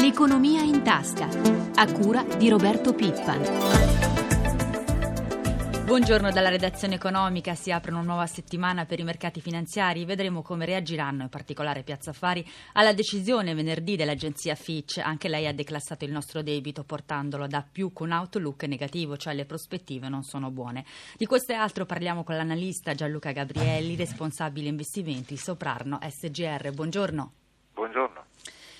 L'economia in tasca, a cura di Roberto Pippan. Buongiorno dalla redazione economica, si apre una nuova settimana per i mercati finanziari, vedremo come reagiranno, in particolare Piazza Affari, alla decisione venerdì dell'agenzia Fitch, anche lei ha declassato il nostro debito portandolo da più con outlook negativo, cioè le prospettive non sono buone. Di questo e altro parliamo con l'analista Gianluca Gabrielli, responsabile investimenti Soprarno SGR. Buongiorno.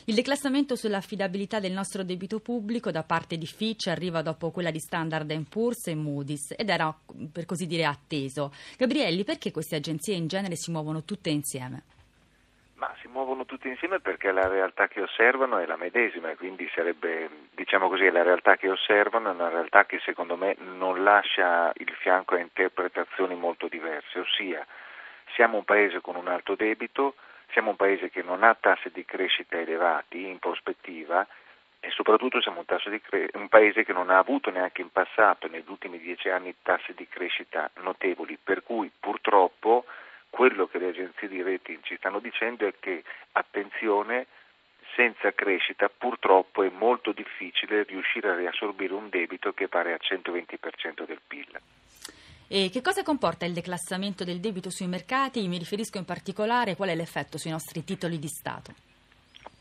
Il declassamento sull'affidabilità del nostro debito pubblico da parte di Fitch arriva dopo quella di Standard Poor's e Moody's ed era per così dire atteso. Gabrielli, perché queste agenzie in genere si muovono tutte insieme? Ma si muovono tutte insieme perché la realtà che osservano è la medesima quindi sarebbe, diciamo così, la realtà che osservano è una realtà che secondo me non lascia il fianco a interpretazioni molto diverse, ossia siamo un paese con un alto debito, siamo un paese che non ha tassi di crescita elevati in prospettiva e soprattutto siamo un, cre- un, paese che non ha avuto neanche in passato, negli ultimi dieci anni, tassi di crescita notevoli, per cui purtroppo quello che le agenzie di rating ci stanno dicendo è che attenzione, senza crescita purtroppo è molto difficile riuscire a riassorbire un debito che pare al 120% del PIL. E che cosa comporta il declassamento del debito sui mercati? Mi riferisco in particolare qual è l'effetto sui nostri titoli di Stato.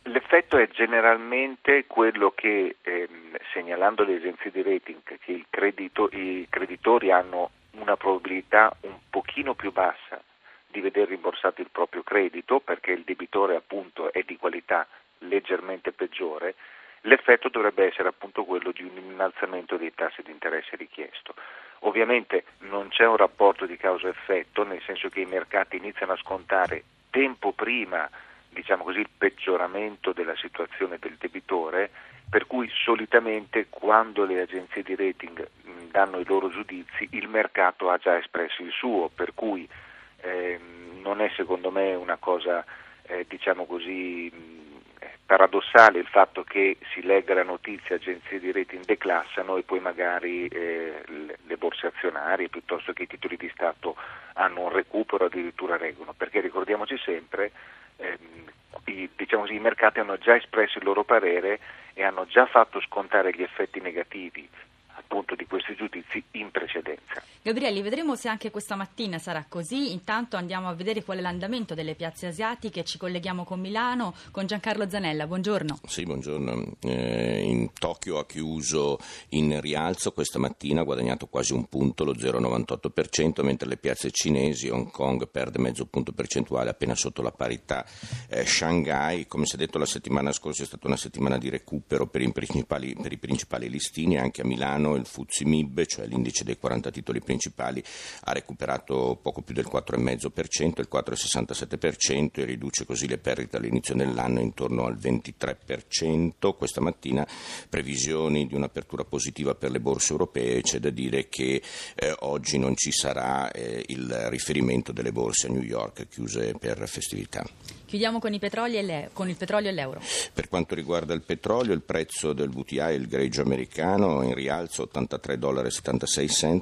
L'effetto è generalmente quello che, ehm, segnalando le agenzie di rating, che credito, i creditori hanno una probabilità un pochino più bassa di vedere rimborsato il proprio credito perché il debitore appunto è di qualità leggermente peggiore, l'effetto dovrebbe essere appunto quello di un innalzamento dei tassi di interesse richiesto. Ovviamente non c'è un rapporto di causa-effetto, nel senso che i mercati iniziano a scontare tempo prima diciamo così, il peggioramento della situazione del debitore, per cui solitamente quando le agenzie di rating danno i loro giudizi il mercato ha già espresso il suo, per cui eh, non è secondo me una cosa eh, diciamo così paradossale il fatto che si legga la notizia, agenzie di rating declassano e poi magari eh, borse azionarie piuttosto che i titoli di Stato hanno un recupero addirittura reggono, perché ricordiamoci sempre ehm, i, diciamo così, i mercati hanno già espresso il loro parere e hanno già fatto scontare gli effetti negativi appunto di questi giudizi in precedenza. Gabrielli, vedremo se anche questa mattina sarà così. Intanto andiamo a vedere qual è l'andamento delle piazze asiatiche. Ci colleghiamo con Milano con Giancarlo Zanella. Buongiorno. Sì, buongiorno. Eh, in Tokyo ha chiuso in rialzo questa mattina, ha guadagnato quasi un punto, lo 0,98%, mentre le piazze cinesi, Hong Kong perde mezzo punto percentuale appena sotto la parità. Eh, Shanghai, come si è detto la settimana scorsa, è stata una settimana di recupero per i principali, per i principali listini, anche a Milano il Fuzzi Mib, cioè l'indice dei 40 titoli principali, ha recuperato poco più del 4,5%, il 4,67% e riduce così le perdite all'inizio dell'anno intorno al 23%. Questa mattina previsioni di un'apertura positiva per le borse europee, c'è da dire che eh, oggi non ci sarà eh, il riferimento delle borse a New York chiuse per festività. Chiudiamo con, con, il petrolio e l'euro. Per quanto riguarda il petrolio, il prezzo del WTI, il greggio americano, in rialzo 83,76 dollari,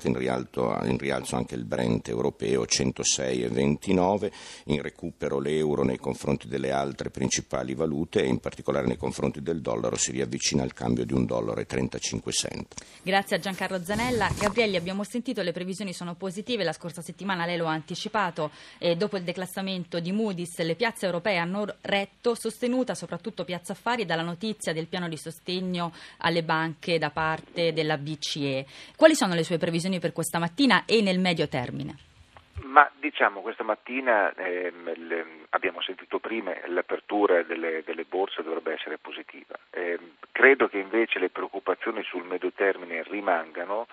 in, rialto, in rialzo anche il Brent europeo 106,29, in recupero l'euro nei confronti delle altre principali valute e in particolare nei confronti del dollaro si riavvicina al cambio di 1,35 dollaro. Grazie a Giancarlo Zanella. Gabrielli, abbiamo sentito le previsioni sono positive, la scorsa settimana lei lo ha anticipato e dopo il declassamento di Moody's le piazze europee hanno retto, sostenuta soprattutto Piazza Affari dalla notizia del piano di sostegno alle banche da parte della BCE. Quali sono le sue previsioni per questa mattina e nel medio termine? Ma diciamo questa mattina ehm, le, abbiamo sentito prima l'apertura delle, delle borse dovrebbe essere positiva. Eh, credo che invece le preoccupazioni sul medio termine rimangano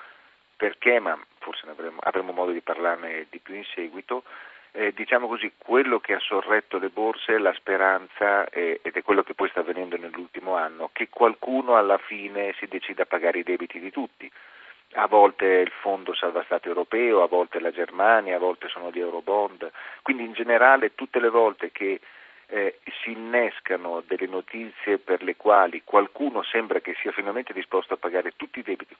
perché, ma forse avremo, avremo modo di parlarne di più in seguito, eh, diciamo così, quello che ha sorretto le borse è la speranza, eh, ed è quello che poi sta avvenendo nell'ultimo anno, che qualcuno alla fine si decida a pagare i debiti di tutti. A volte il Fondo Salva Stato Europeo, a volte la Germania, a volte sono gli Eurobond. Quindi in generale tutte le volte che eh, si innescano delle notizie per le quali qualcuno sembra che sia finalmente disposto a pagare tutti i debiti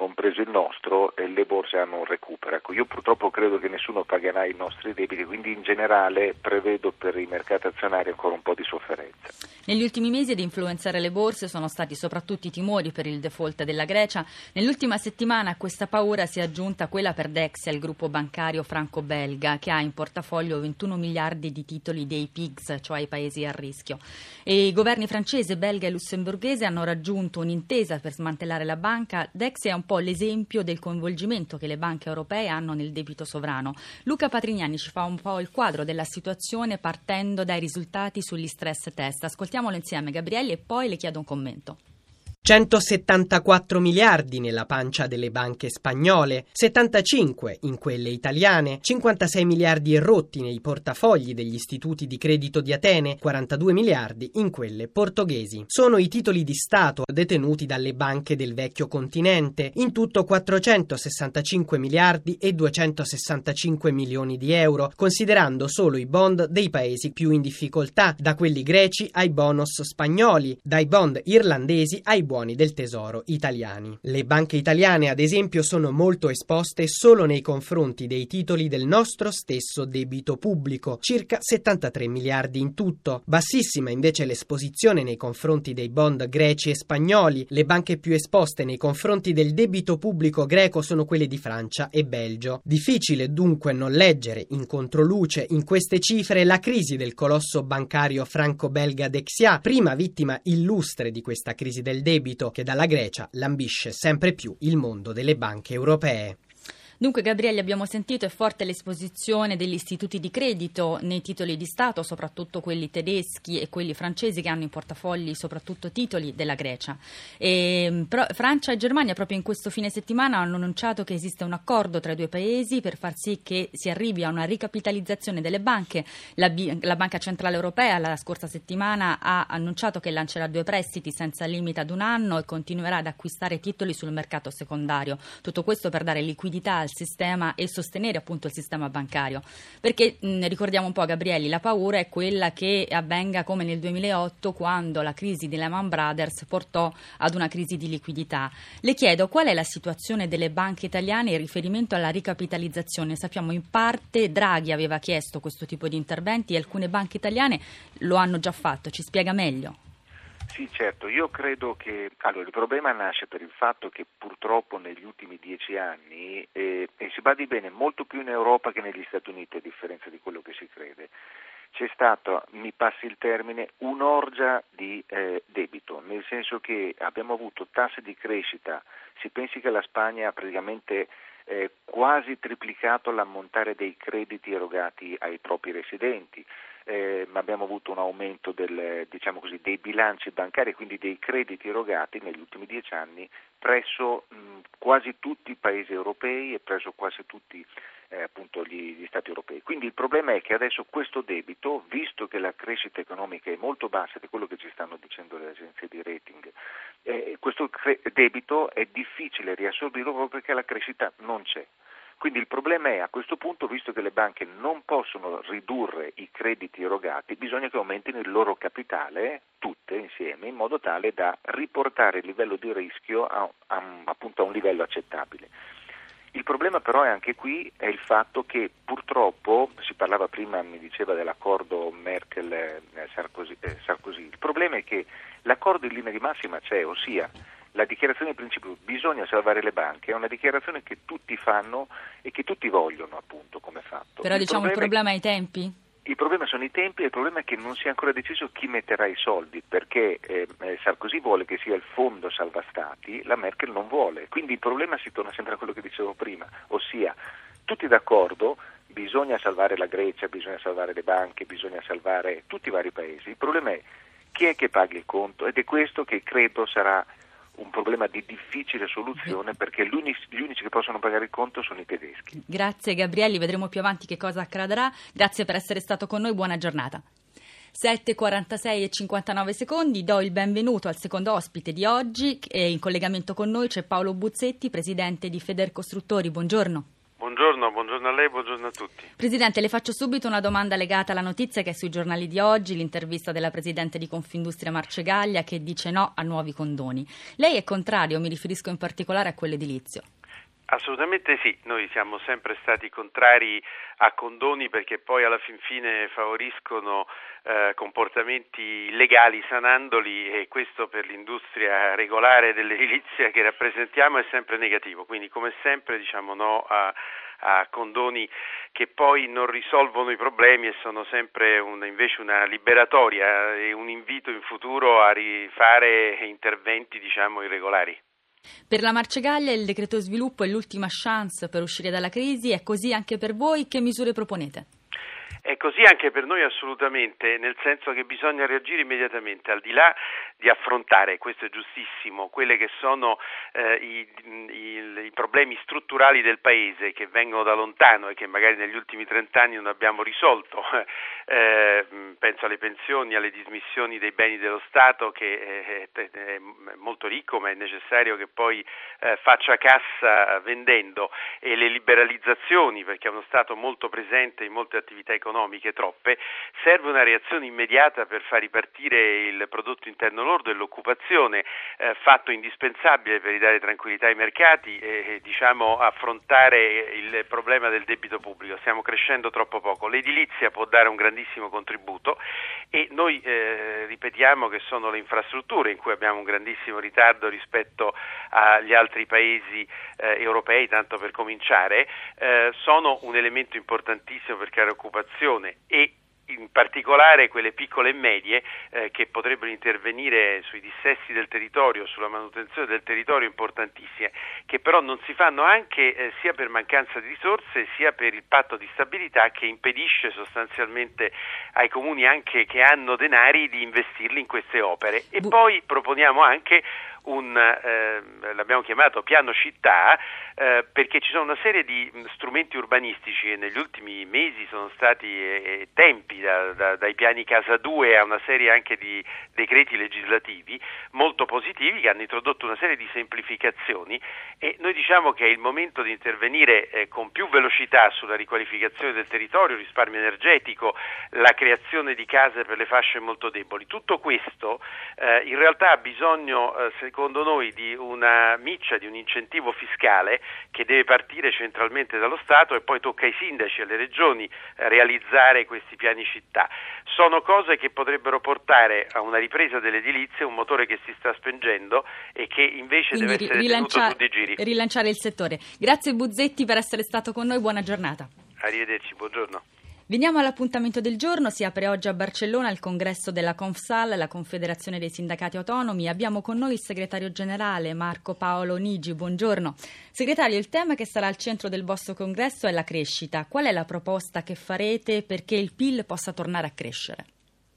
compreso il nostro, le borse hanno un recupero. Ecco, io purtroppo credo che nessuno pagherà i nostri debiti, quindi in generale prevedo per i mercati azionari ancora un po' di sofferenza. Negli ultimi mesi ad influenzare le borse sono stati soprattutto i timori per il default della Grecia. Nell'ultima settimana a questa paura si è aggiunta quella per Dexia, il gruppo bancario franco-belga, che ha in portafoglio 21 miliardi di titoli dei PIGS, cioè i paesi a rischio. E I governi francese, belga e lussemburghese hanno raggiunto un'intesa per smantellare la banca. Dexia è un po' l'esempio del coinvolgimento che le banche europee hanno nel debito sovrano. Luca Patrignani ci fa un po' il quadro della situazione partendo dai risultati sugli stress test. Ascoltiamolo insieme Gabrielli e poi le chiedo un commento. 174 miliardi nella pancia delle banche spagnole, 75 in quelle italiane, 56 miliardi rotti nei portafogli degli istituti di credito di Atene, 42 miliardi in quelle portoghesi. Sono i titoli di Stato detenuti dalle banche del vecchio continente, in tutto 465 miliardi e 265 milioni di euro, considerando solo i bond dei paesi più in difficoltà, da quelli greci ai bonus spagnoli, dai bond irlandesi ai buoni del tesoro italiani. Le banche italiane, ad esempio, sono molto esposte solo nei confronti dei titoli del nostro stesso debito pubblico, circa 73 miliardi in tutto. Bassissima invece l'esposizione nei confronti dei bond greci e spagnoli. Le banche più esposte nei confronti del debito pubblico greco sono quelle di Francia e Belgio. Difficile dunque non leggere in controluce in queste cifre la crisi del colosso bancario franco-belga Dexia, prima vittima illustre di questa crisi del debito debito che dalla Grecia lambisce sempre più il mondo delle banche europee. Dunque, Gabriele, abbiamo sentito, è forte l'esposizione degli istituti di credito nei titoli di Stato, soprattutto quelli tedeschi e quelli francesi che hanno in portafogli soprattutto titoli della Grecia. E, però, Francia e Germania proprio in questo fine settimana hanno annunciato che esiste un accordo tra i due paesi per far sì che si arrivi a una ricapitalizzazione delle banche. La, la Banca Centrale Europea la scorsa settimana ha annunciato che lancerà due prestiti senza limite ad un anno e continuerà ad acquistare titoli sul mercato secondario. Tutto questo per dare liquidità al sistema e sostenere appunto il sistema bancario. Perché mh, ricordiamo un po' Gabrielli, la paura è quella che avvenga come nel 2008 quando la crisi di Lehman Brothers portò ad una crisi di liquidità. Le chiedo qual è la situazione delle banche italiane in riferimento alla ricapitalizzazione. Sappiamo in parte Draghi aveva chiesto questo tipo di interventi e alcune banche italiane lo hanno già fatto. Ci spiega meglio? Sì, certo, io credo che allora, il problema nasce per il fatto che purtroppo negli ultimi dieci anni, eh, e si badi bene, molto più in Europa che negli Stati Uniti, a differenza di quello che si crede, c'è stata, mi passi il termine, un'orgia di eh, debito, nel senso che abbiamo avuto tasse di crescita, si pensi che la Spagna ha praticamente eh, quasi triplicato l'ammontare dei crediti erogati ai propri residenti, eh, abbiamo avuto un aumento del, diciamo così, dei bilanci bancari quindi dei crediti erogati negli ultimi dieci anni presso mh, quasi tutti i paesi europei e presso quasi tutti eh, appunto gli, gli, Stati europei. Quindi il problema è che adesso questo debito, visto che la crescita economica è molto bassa di quello che ci stanno dicendo le agenzie di rating, eh, questo cre- debito è difficile riassorbirlo proprio perché la crescita non c'è. Quindi il problema è a questo punto, visto che le banche non possono ridurre i crediti erogati, bisogna che aumentino il loro capitale, tutte insieme, in modo tale da riportare il livello di rischio a, a, appunto a un livello accettabile. Il problema però è anche qui è il fatto che purtroppo, si parlava prima, mi diceva dell'accordo Merkel-Sarkozy, eh, Sarkozy, il problema è che l'accordo in linea di massima c'è, ossia la dichiarazione di principio bisogna salvare le banche è una dichiarazione che tutti fanno e che tutti vogliono appunto come fatto. Però il diciamo il problema è i tempi? Il problema sono i tempi e il problema è che non si è ancora deciso chi metterà i soldi perché eh, Sarkozy vuole che sia il fondo salva stati, la Merkel non vuole. Quindi il problema si torna sempre a quello che dicevo prima, ossia tutti d'accordo, bisogna salvare la Grecia, bisogna salvare le banche, bisogna salvare tutti i vari paesi. Il problema è chi è che paga il conto ed è questo che credo sarà un problema di difficile soluzione perché gli unici, gli unici, che possono pagare il conto sono i tedeschi. Grazie Gabrielli, vedremo più avanti che cosa accadrà. Grazie per essere stato con noi, buona giornata. 7.46 e 59 secondi, do il benvenuto al secondo ospite di oggi e in collegamento con noi c'è Paolo Buzzetti, presidente di Federcostruttori, buongiorno. Buongiorno, buongiorno a lei, buongiorno a tutti. Presidente, le faccio subito una domanda legata alla notizia che è sui giornali di oggi, l'intervista della Presidente di Confindustria Marcegaglia che dice no a nuovi condoni. Lei è contrario, mi riferisco in particolare a quello edilizio. Assolutamente sì, noi siamo sempre stati contrari a condoni perché poi alla fin fine favoriscono eh, comportamenti illegali sanandoli e questo per l'industria regolare dell'edilizia che rappresentiamo è sempre negativo, quindi come sempre diciamo no a, a condoni che poi non risolvono i problemi e sono sempre un, invece una liberatoria e un invito in futuro a rifare interventi diciamo irregolari. Per la Marcegaglia il decreto sviluppo è l'ultima chance per uscire dalla crisi, è così anche per voi, che misure proponete? È così anche per noi assolutamente, nel senso che bisogna reagire immediatamente, al di là di affrontare, questo è giustissimo, quelli che sono eh, i, i, i, problemi strutturali del Paese che vengono da lontano e che magari negli ultimi trent'anni non abbiamo risolto, eh, penso alle pensioni, alle dismissioni dei beni dello Stato che è, è, è molto ricco ma è necessario che poi eh, faccia cassa vendendo e le liberalizzazioni perché è uno Stato molto presente in molte attività economiche, troppe, serve una reazione immediata per far ripartire il prodotto interno lordo e l'occupazione, eh, fatto indispensabile per ridare tranquillità ai mercati e diciamo, affrontare il problema del debito pubblico. Stiamo crescendo troppo poco. L'edilizia può dare un grandissimo contributo e noi eh, ripetiamo che sono le infrastrutture in cui abbiamo un grandissimo ritardo rispetto agli altri paesi eh, europei, tanto per cominciare, eh, sono un elemento importantissimo per creare occupazione e in particolare quelle piccole e medie eh, che potrebbero intervenire sui dissessi del territorio, sulla manutenzione del territorio importantissime, che però non si fanno anche eh, sia per mancanza di risorse sia per il patto di stabilità che impedisce sostanzialmente ai comuni anche che hanno denari di investirli in queste opere. E poi proponiamo anche un, eh, l'abbiamo chiamato piano città, eh, perché ci sono una serie di strumenti urbanistici che negli ultimi mesi sono stati eh, tempi, da, da, dai piani Casa 2 a una serie anche di decreti legislativi molto positivi che hanno introdotto una serie di semplificazioni e noi diciamo che è il momento di intervenire eh, con più velocità sulla riqualificazione del territorio, risparmio energetico, la creazione di case per le fasce molto deboli. Tutto questo eh, in realtà ha bisogno, eh, secondo noi, di una miccia, di un incentivo fiscale che deve partire centralmente dallo Stato e poi tocca ai sindaci e alle regioni eh, realizzare questi piani città. Sono cose che potrebbero portare a una ripresa dell'edilizia, un motore che si sta spengendo e che invece Quindi deve essere rilancia- tenuto su di giri. Rilanciare il settore. Grazie Buzzetti per essere stato con noi, buona giornata. Arrivederci, buongiorno. Veniamo all'appuntamento del giorno, si apre oggi a Barcellona il congresso della Confsal, la Confederazione dei Sindacati Autonomi. Abbiamo con noi il segretario generale Marco Paolo Nigi, buongiorno. Segretario, il tema che sarà al centro del vostro congresso è la crescita. Qual è la proposta che farete perché il PIL possa tornare a crescere?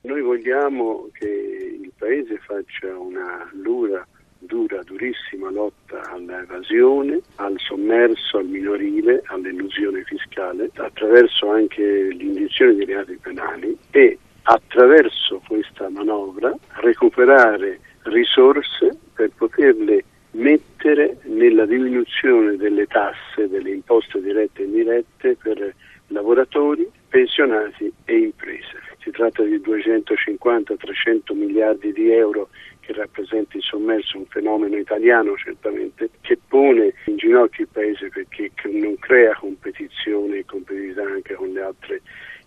Noi vogliamo che il Paese faccia una dura, dura, durissima lotta all'evasione, al sommerso, al minorile, all'illusione fiscale, attraverso anche l'indizione di reati penali e attraverso questa manovra recuperare risorse per poterle mettere nella diminuzione delle tasse, delle imposte dirette e indirette per lavoratori, pensionati e imprese. Si tratta di 250-300 miliardi di euro che rappresenta il sommerso, un fenomeno italiano certamente, che pone in ginocchio il Paese perché non crea competizione e competitività anche con le altre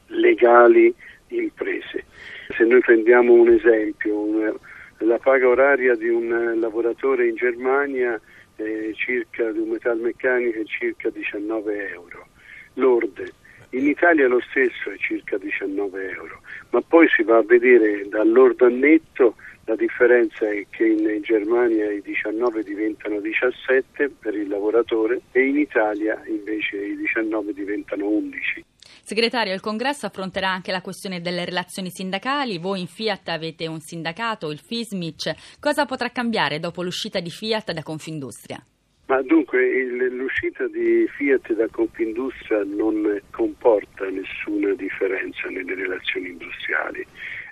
legali imprese. Se noi prendiamo un esempio, la paga oraria di un lavoratore in Germania è circa, di un metalmeccanico è circa 19 euro, lorde. In Italia lo stesso è circa 19 euro, ma poi si va a vedere dall'ordo al netto la differenza è che in Germania i 19 diventano 17 per il lavoratore e in Italia invece i 19 diventano 11. Segretario, il congresso affronterà anche la questione delle relazioni sindacali. Voi in Fiat avete un sindacato, il FISMIC. Cosa potrà cambiare dopo l'uscita di Fiat da Confindustria? Ma dunque il, l'uscita di Fiat da Confindustria non comporta nessuna differenza nelle relazioni industriali.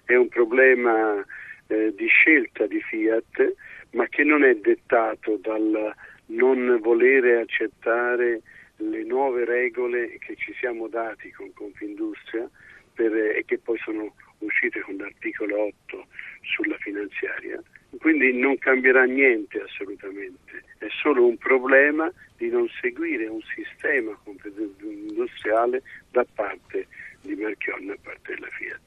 È un problema eh, di scelta di Fiat, ma che non è dettato dal non volere accettare le nuove regole che ci siamo dati con Confindustria per, e che poi sono uscite con l'articolo 8 sulla finanziaria. Quindi non cambierà niente assolutamente, è solo un problema di non seguire un sistema industriale da parte di Marchionne a parte della Fiat.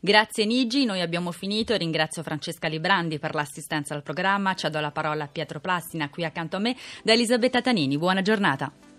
Grazie Nigi, noi abbiamo finito ringrazio Francesca Librandi per l'assistenza al programma, cedo la parola a Pietro Plastina qui accanto a me da Elisabetta Tanini, buona giornata.